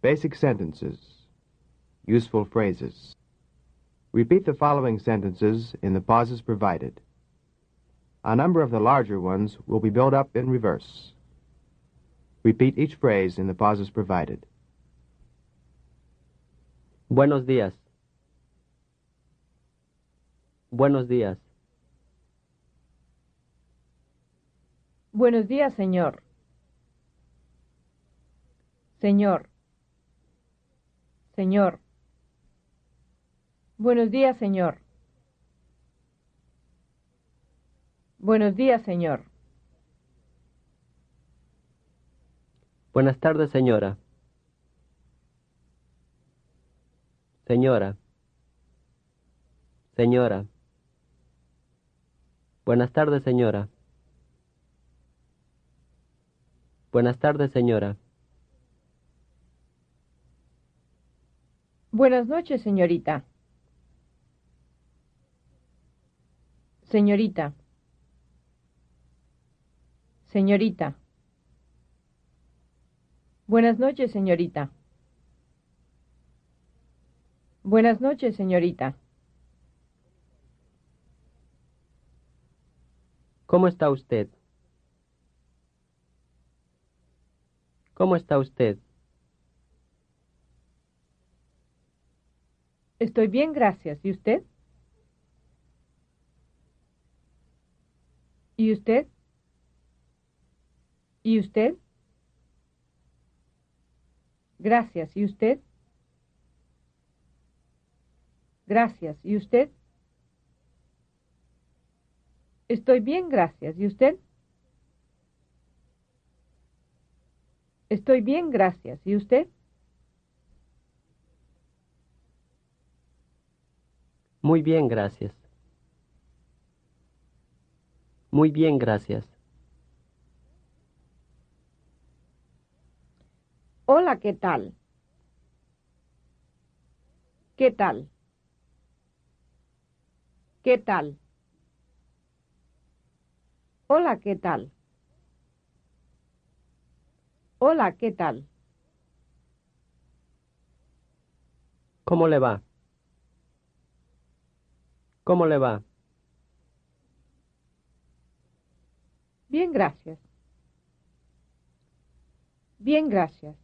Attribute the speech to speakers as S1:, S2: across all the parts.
S1: Basic sentences. Useful phrases. Repeat the following sentences in the pauses provided. A number of the larger ones will be built up in reverse. Repeat each phrase in the pauses provided.
S2: Buenos días. Buenos días.
S3: Buenos días, señor. Señor. Señor. Buenos días, señor. Buenos días, señor.
S2: Buenas tardes, señora. Señora. Señora. Buenas tardes, señora. Buenas tardes, señora.
S3: Buenas noches, señorita. Señorita. Señorita. Buenas noches, señorita. Buenas noches, señorita.
S2: ¿Cómo está usted? ¿Cómo está usted?
S3: Estoy bien, gracias. ¿Y usted? ¿Y usted? ¿Y usted? Gracias. ¿Y usted? Gracias. ¿Y usted? Estoy bien, gracias. ¿Y usted? Estoy bien, gracias. ¿Y usted?
S2: Muy bien, gracias. Muy bien, gracias.
S3: Hola, ¿qué tal? ¿Qué tal? ¿Qué tal? Hola, ¿qué tal? Hola, ¿qué tal?
S2: ¿Cómo le va? ¿Cómo le va?
S3: Bien, gracias. Bien, gracias.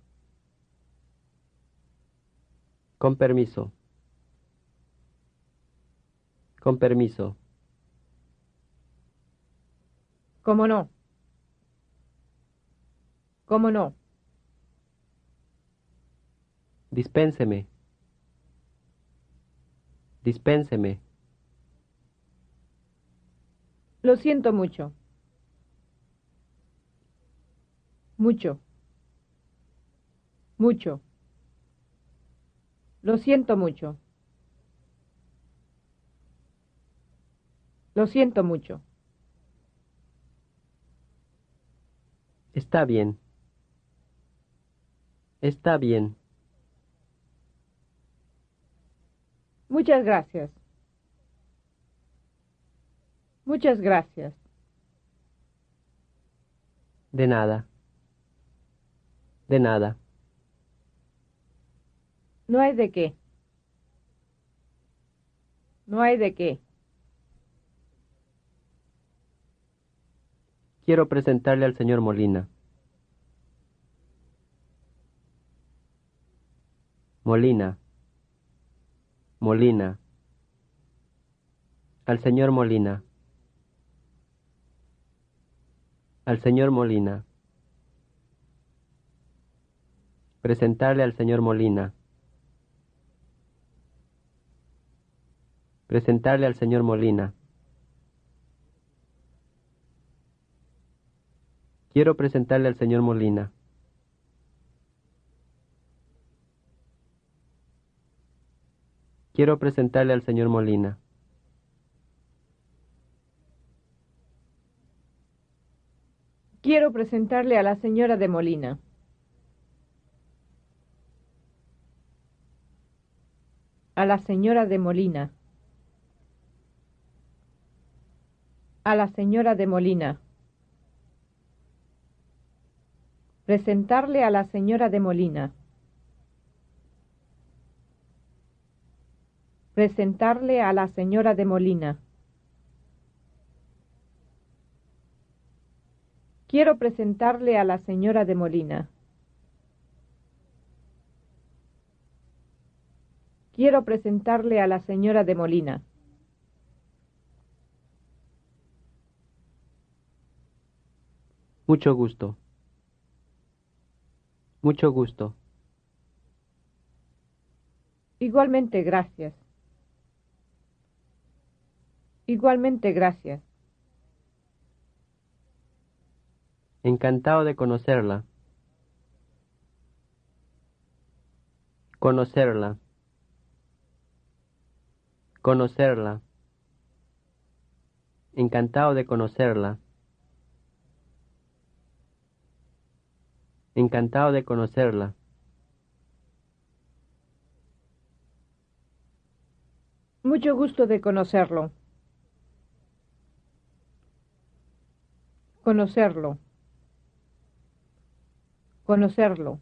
S2: Con permiso. Con permiso.
S3: ¿Cómo no? ¿Cómo no?
S2: Dispénseme. Dispénseme.
S3: Lo siento mucho. Mucho. Mucho. Lo siento mucho. Lo siento mucho.
S2: Está bien. Está bien.
S3: Muchas gracias. Muchas gracias.
S2: De nada. De nada.
S3: No hay de qué. No hay de qué.
S2: Quiero presentarle al señor Molina. Molina. Molina. Al señor Molina. Al señor Molina. Presentarle al señor Molina. Presentarle al señor Molina. Quiero presentarle al señor Molina. Quiero presentarle al señor Molina.
S3: Quiero presentarle a la señora de Molina. A la señora de Molina. A la señora de Molina. Presentarle a la señora de Molina. Presentarle a la señora de Molina. Quiero presentarle a la señora de Molina. Quiero presentarle a la señora de Molina.
S2: Mucho gusto. Mucho gusto.
S3: Igualmente, gracias. Igualmente, gracias.
S2: Encantado de conocerla. Conocerla. Conocerla. Encantado de conocerla. Encantado de conocerla.
S3: Mucho gusto de conocerlo. Conocerlo. Conocerlo.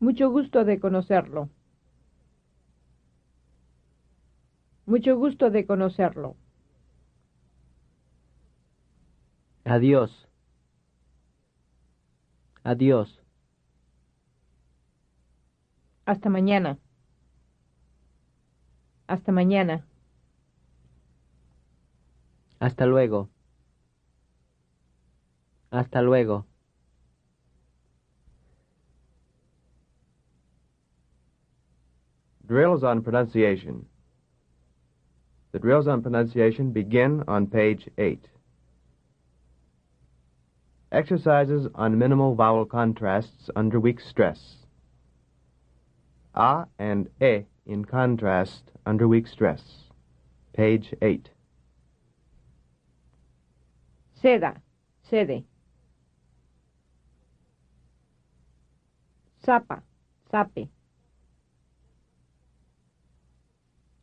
S3: Mucho gusto de conocerlo. Mucho gusto de conocerlo.
S2: Adiós. Adiós.
S3: Hasta mañana. Hasta mañana.
S2: Hasta luego. Hasta luego.
S1: Drills on pronunciation. The drills on pronunciation begin on page 8. Exercises on minimal vowel contrasts under weak stress. A and E in contrast under weak stress. Page 8.
S3: Seda, sede. Zapa, zape.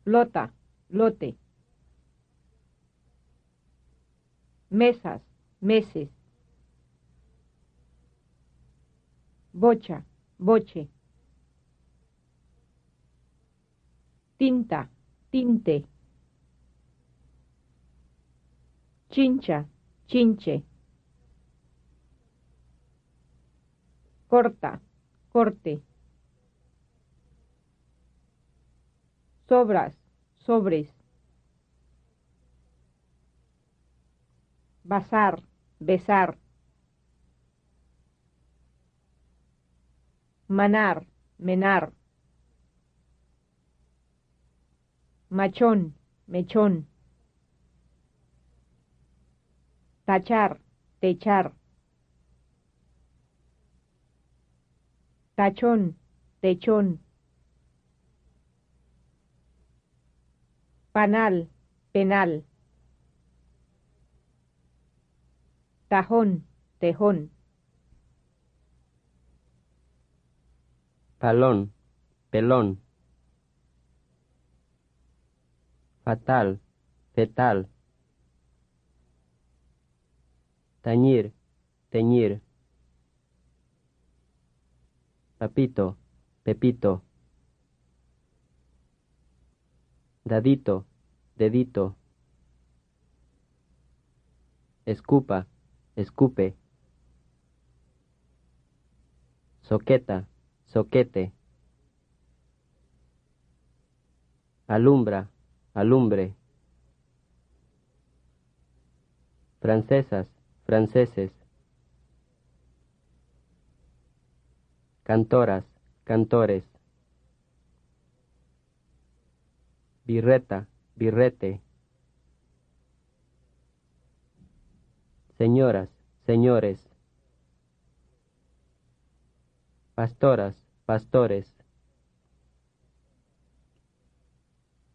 S3: Lota, lote. Mesas, meses. Bocha, boche. Tinta, tinte. Chincha, chinche. Corta, corte. Sobras, sobres. Basar, besar. Manar, menar. Machón, mechón. Tachar, techar. Tachón, techón. Panal, penal. Tajón, tejón.
S2: Palón, pelón. Fatal, fetal. Tañir, teñir. Papito, pepito. Dadito, dedito. Escupa, escupe. Soqueta, soquete. Alumbra, alumbre. Francesas, franceses. Cantoras, cantores. Birreta, birrete. Señoras, señores. Pastoras, pastores.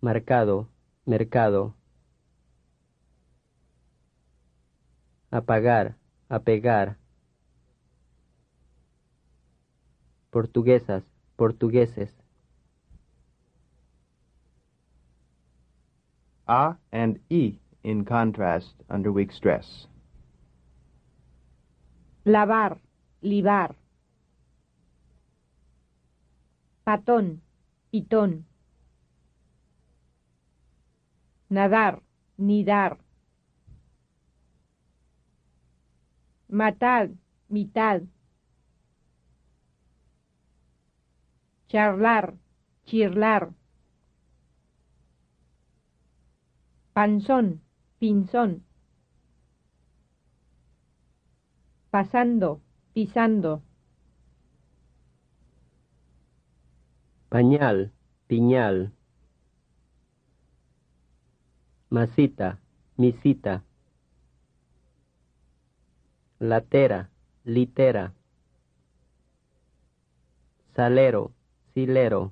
S2: Marcado, mercado. Apagar, apegar. Portuguesas, portugueses.
S1: A and E in contrast under weak stress.
S3: Lavar, libar. Patón, pitón. Nadar, nidar. Matar, mitad. Charlar, chirlar. Panzón, pinzón. Pasando, pisando.
S2: Pañal, piñal. Masita, misita. Latera, litera. Salero, silero.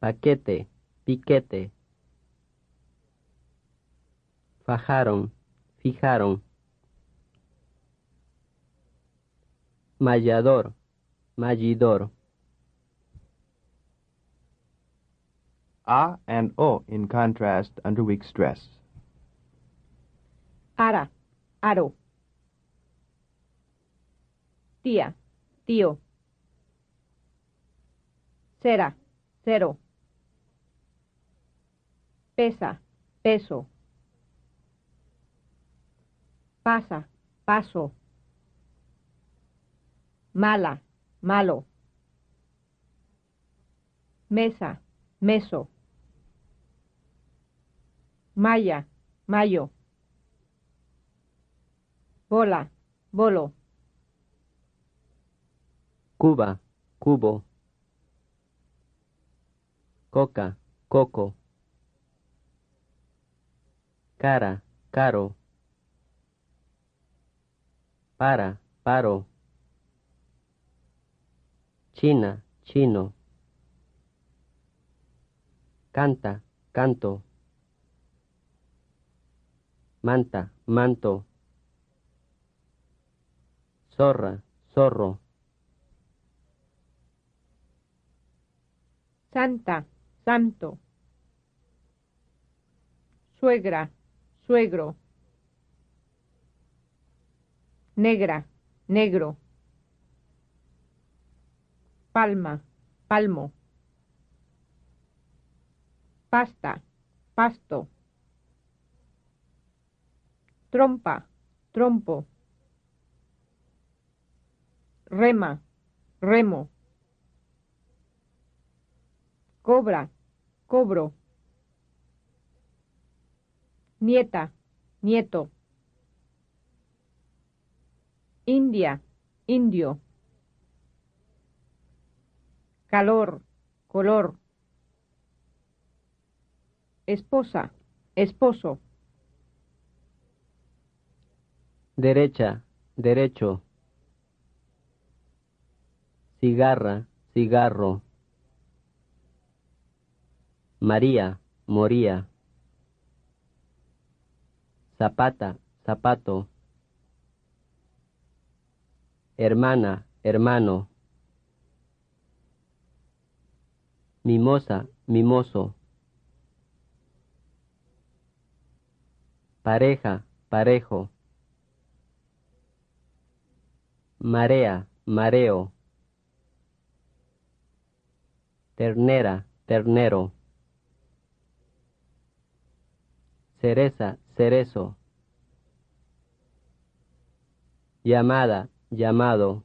S2: Paquete, piquete. Fajaron, fijaron. Mallador, mallidor.
S1: A and O in contrast under weak stress.
S3: Ara, aro. Tía, tío. Cera, cero. Pesa, peso. Pasa, paso. Mala, malo. Mesa, meso. Maya, mayo. Bola, bolo.
S2: Cuba, cubo. Coca, coco. Cara, caro. Para, paro. China, chino. Canta, canto. Manta, manto. Zorra, zorro.
S3: Santa, santo. Suegra, suegro. Negra, negro. Palma, palmo. Pasta, pasto. Trompa, trompo. Rema, remo. Cobra, cobro. Nieta, nieto. India, indio. Calor, color. Esposa, esposo.
S2: Derecha, derecho. Cigarra, cigarro. María, moría. Zapata, zapato. Hermana, hermano. Mimosa, mimoso. Pareja, parejo. Marea, mareo. Ternera, ternero. Cereza, cerezo. Llamada, llamado.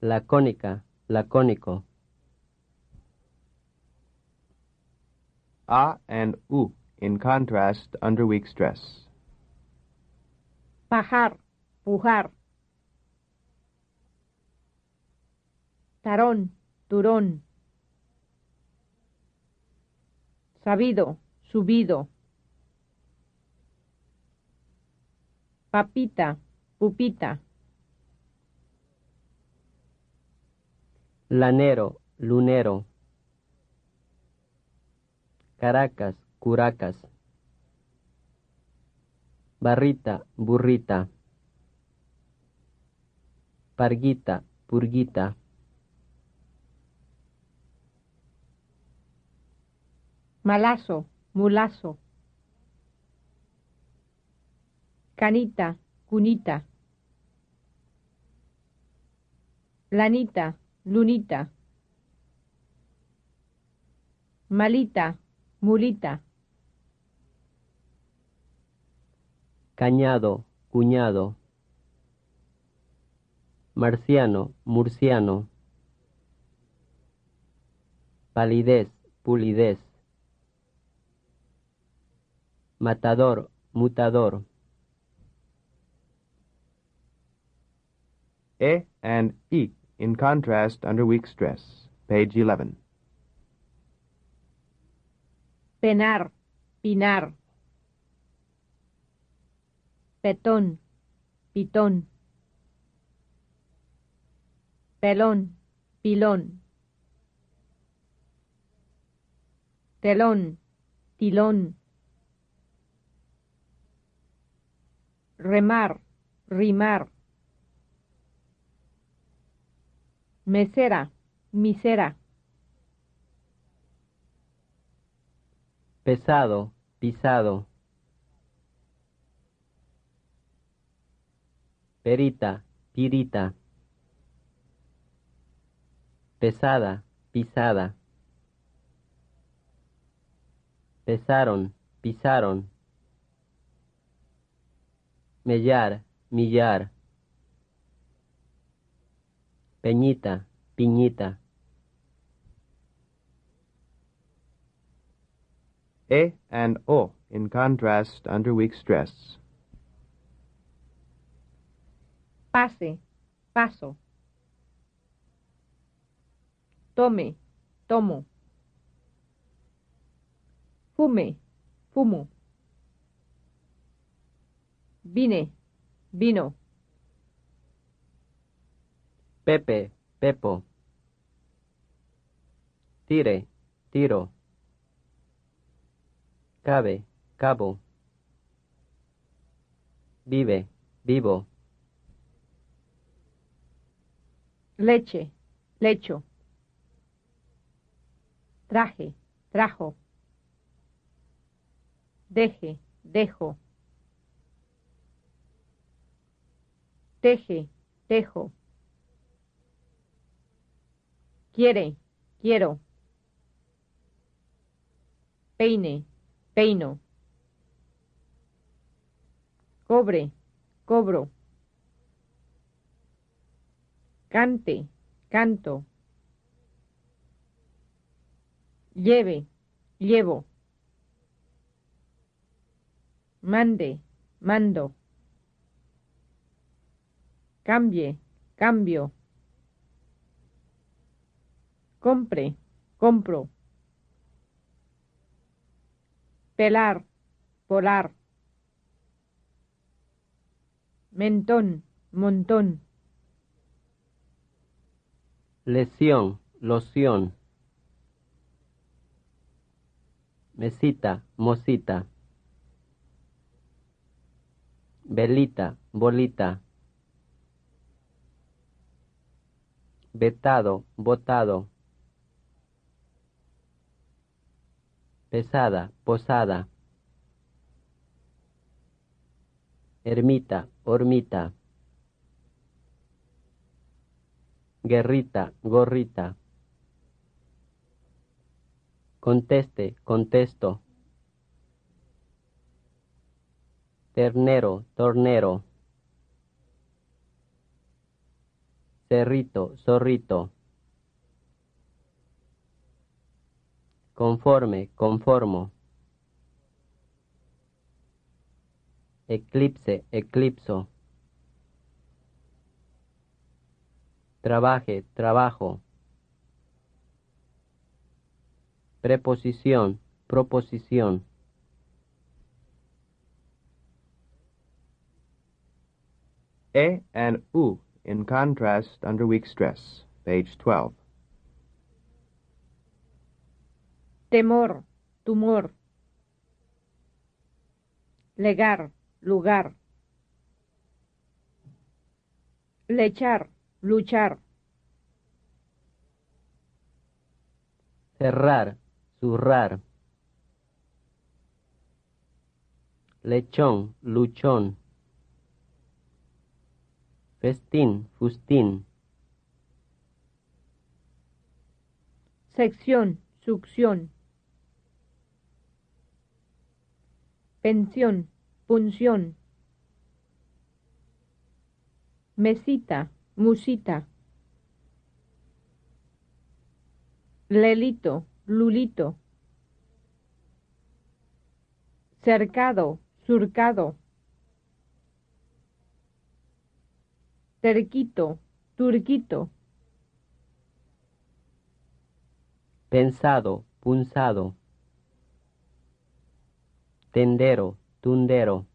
S2: Lacónica, lacónico.
S1: A and U in contrast under weak stress.
S3: Pajar, pujar. Tarón, turón. Sabido, subido. Papita, pupita.
S2: Lanero, lunero. Caracas, curacas. Barrita, burrita. Parguita, purguita.
S3: Malazo, mulazo. Canita, cunita. Lanita, lunita. Malita, mulita.
S2: Cañado, cuñado. Marciano, murciano. Palidez, pulidez. Matador, mutador.
S1: E and I in contrast under weak stress. Page 11.
S3: Penar, pinar. Petón, pitón. Pelón, pilón. Telón, tilón. Remar, rimar. Mesera, misera.
S2: Pesado, pisado. Perita, pirita. Pesada, pisada. Pesaron, pisaron. Mellar, millar. Peñita, piñita.
S1: E and O in contrast under weak stress.
S3: Pase, paso. Tome, tomo. Fume, fumo. Vine, vino.
S2: Pepe, pepo. Tire, tiro. Cabe, cabo. Vive, vivo.
S3: Leche, lecho. Traje, trajo. Deje, dejo. Teje, tejo. Quiere, quiero. Peine, peino. Cobre, cobro. Cante, canto. Lleve, llevo. Mande, mando. Cambie, cambio. Compre, compro. Pelar, polar. Mentón, montón.
S2: Lesión, loción. Mesita, mosita. Velita, bolita. Vetado, botado. Pesada, posada. Ermita, hormita. Guerrita, gorrita. Conteste, contesto. Ternero, tornero. Cerrito, zorrito. Conforme, conformo. Eclipse, eclipso. Trabaje, trabajo. Preposición, proposición.
S1: E and U in contrast under weak stress. Page 12.
S3: Temor, tumor. Legar, lugar. Lechar, luchar.
S2: Cerrar, zurrar. Lechón, luchón. Festín, fustín.
S3: Sección, succión. Pensión, punción. Mesita, musita. Lelito, lulito. Cercado, surcado. Terquito, turquito.
S2: Pensado, punzado. Tendero, tundero.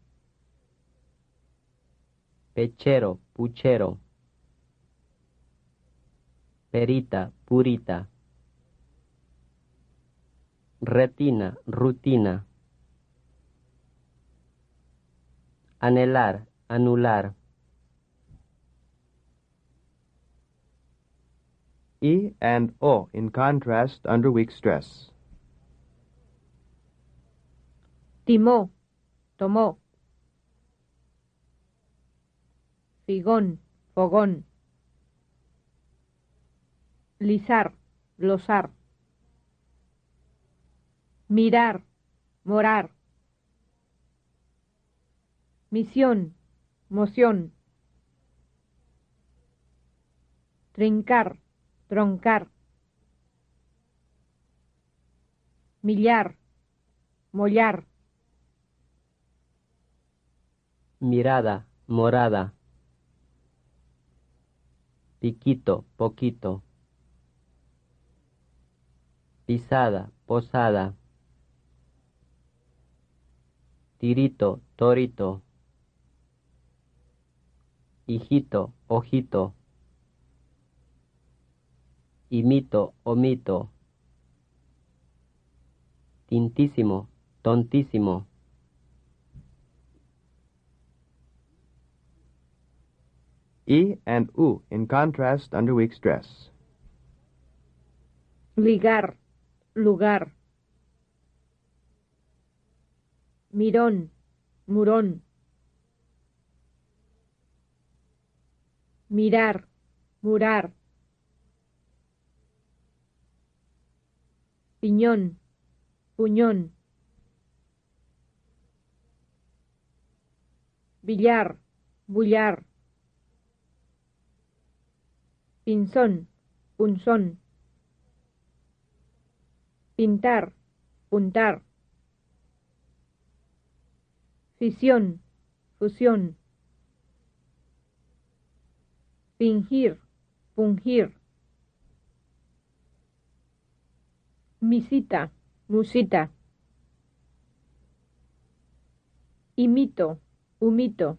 S2: Pechero, puchero. Perita, purita. Retina, rutina. Anhelar, anular.
S1: E and O in contrast under weak stress.
S3: Timó, tomó. Figón, fogón. Lizar, losar. Mirar, morar. Misión, moción. Trincar, troncar. Millar, mollar.
S2: Mirada, morada. Piquito, poquito. Pisada, posada. Tirito, torito. Hijito, ojito. Imito, omito. Tintísimo, tontísimo.
S1: E and U in contrast under weak stress.
S3: Ligar, lugar. Mirón, murón. Mirar, murar. Piñón, puñón. Billar, bullar. Pinzón, punzón. Pintar, puntar. Fisión, fusión. Fingir, fungir. Misita, musita. Imito, humito.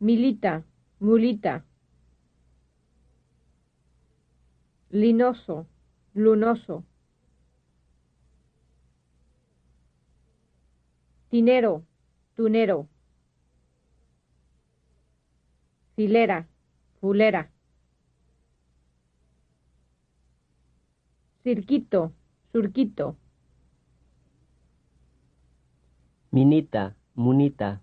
S3: Milita, mulita. Linoso, lunoso. Tinero, tunero. Filera, fulera. Cirquito, surquito.
S2: Minita, munita.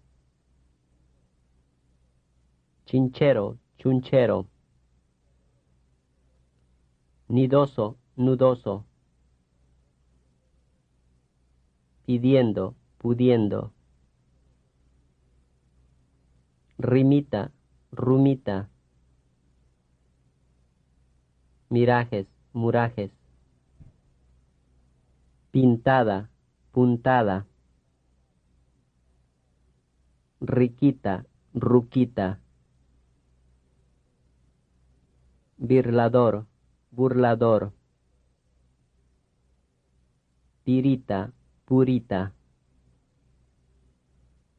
S2: Chinchero, chunchero. Nidoso, nudoso. Pidiendo, pudiendo. Rimita, rumita. Mirajes, murajes. Pintada, puntada. Riquita, ruquita. Birlador, burlador. Pirita, purita.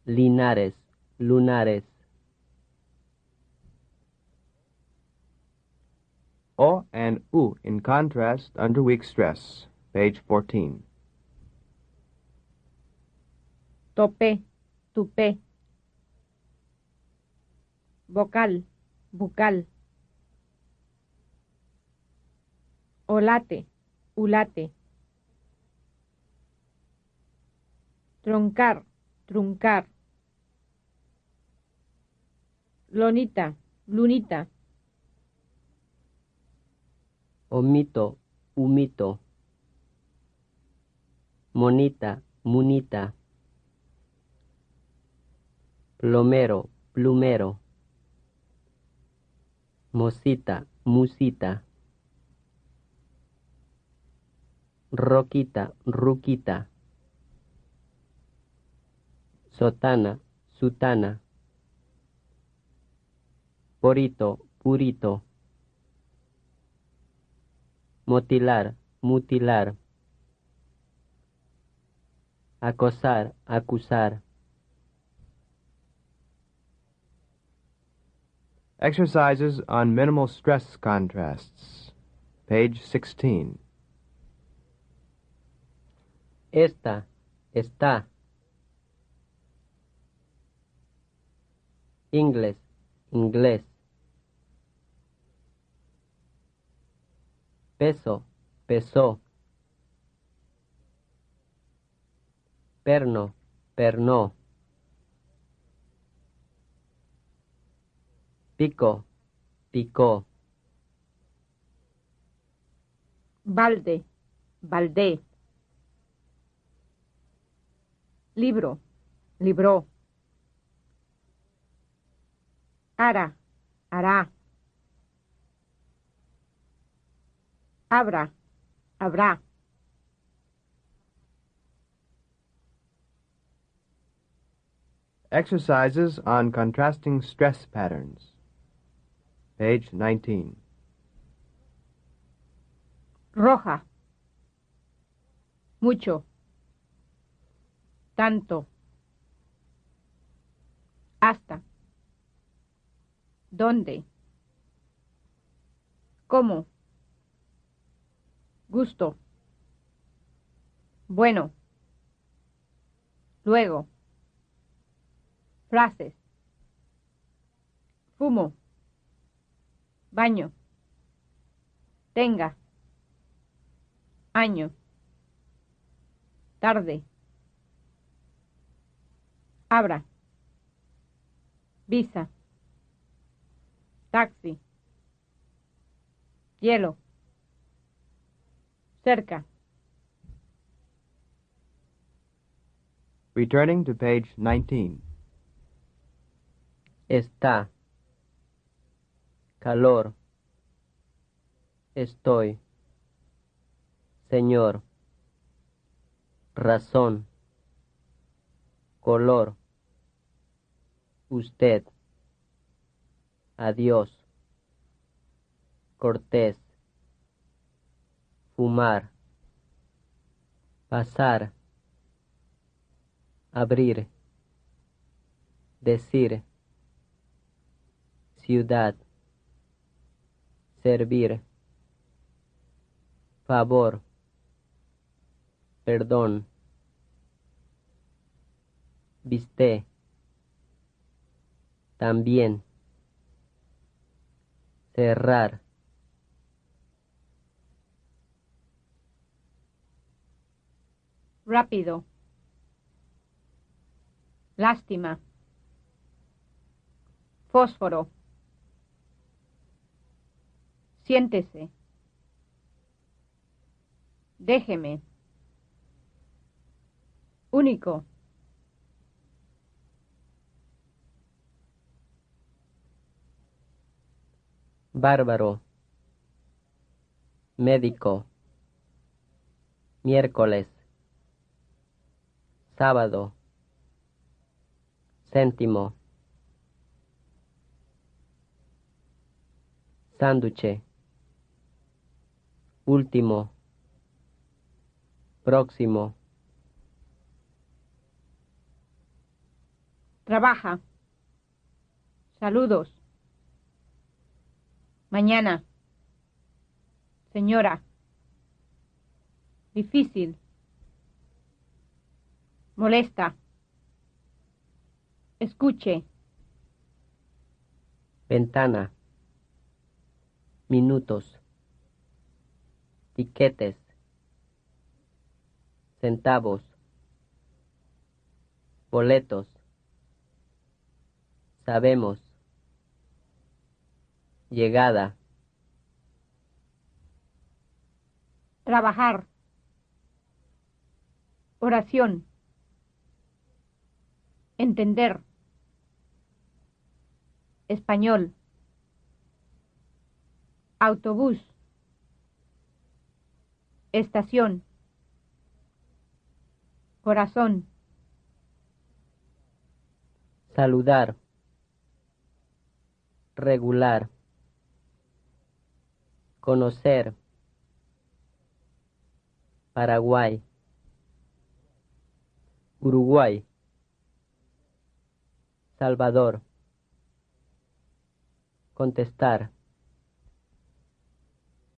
S2: Linares, lunares.
S1: O and U in contrast under weak stress. Page 14.
S3: Topé, tupé. Vocal, bucal. Olate, ulate. Troncar, truncar. Lonita, lunita.
S2: omito, humito, monita, munita, plomero, plumero, mosita, musita, roquita, ruquita, sotana, sutana, porito, purito, motilar, mutilar, acosar, acusar.
S1: Exercises on minimal stress contrasts. Page 16.
S2: Esta, está. Inglés, inglés. Peso, pesó. Perno, pernó. Pico, picó.
S3: balde, baldé. Libro, libró. Ara, hará. Abra, habrá.
S1: Exercises on contrasting stress patterns. Page 19.
S3: Roja. Mucho. Tanto. Hasta. ¿Dónde? ¿Cómo? Gusto. Bueno. Luego. Frases. Fumo. Baño. Tenga. Año. Tarde. Abra. Visa. Taxi. Hielo. Cerca.
S1: Returning to page 19.
S2: Está. Calor. Estoy. Señor. Razón. Color. Usted. Adiós. Cortés. Fumar. Pasar. Abrir. Decir. Ciudad. Servir. Favor. Perdón. Viste. También. Cerrar.
S3: Rápido. Lástima. Fósforo. Siéntese. Déjeme. Único.
S2: Bárbaro. Médico. Miércoles. Sábado. Céntimo. Sánduche. Último. Próximo.
S3: Trabaja. Saludos. Mañana. Señora. Difícil. Molesta. Escuche.
S2: Ventana. Minutos. Tiquetes. Centavos. Boletos. Sabemos. Llegada.
S3: Trabajar. Oración. Entender. Español. Autobús. Estación. Corazón.
S2: Saludar. Regular. Conocer. Paraguay. Uruguay. Salvador. Contestar.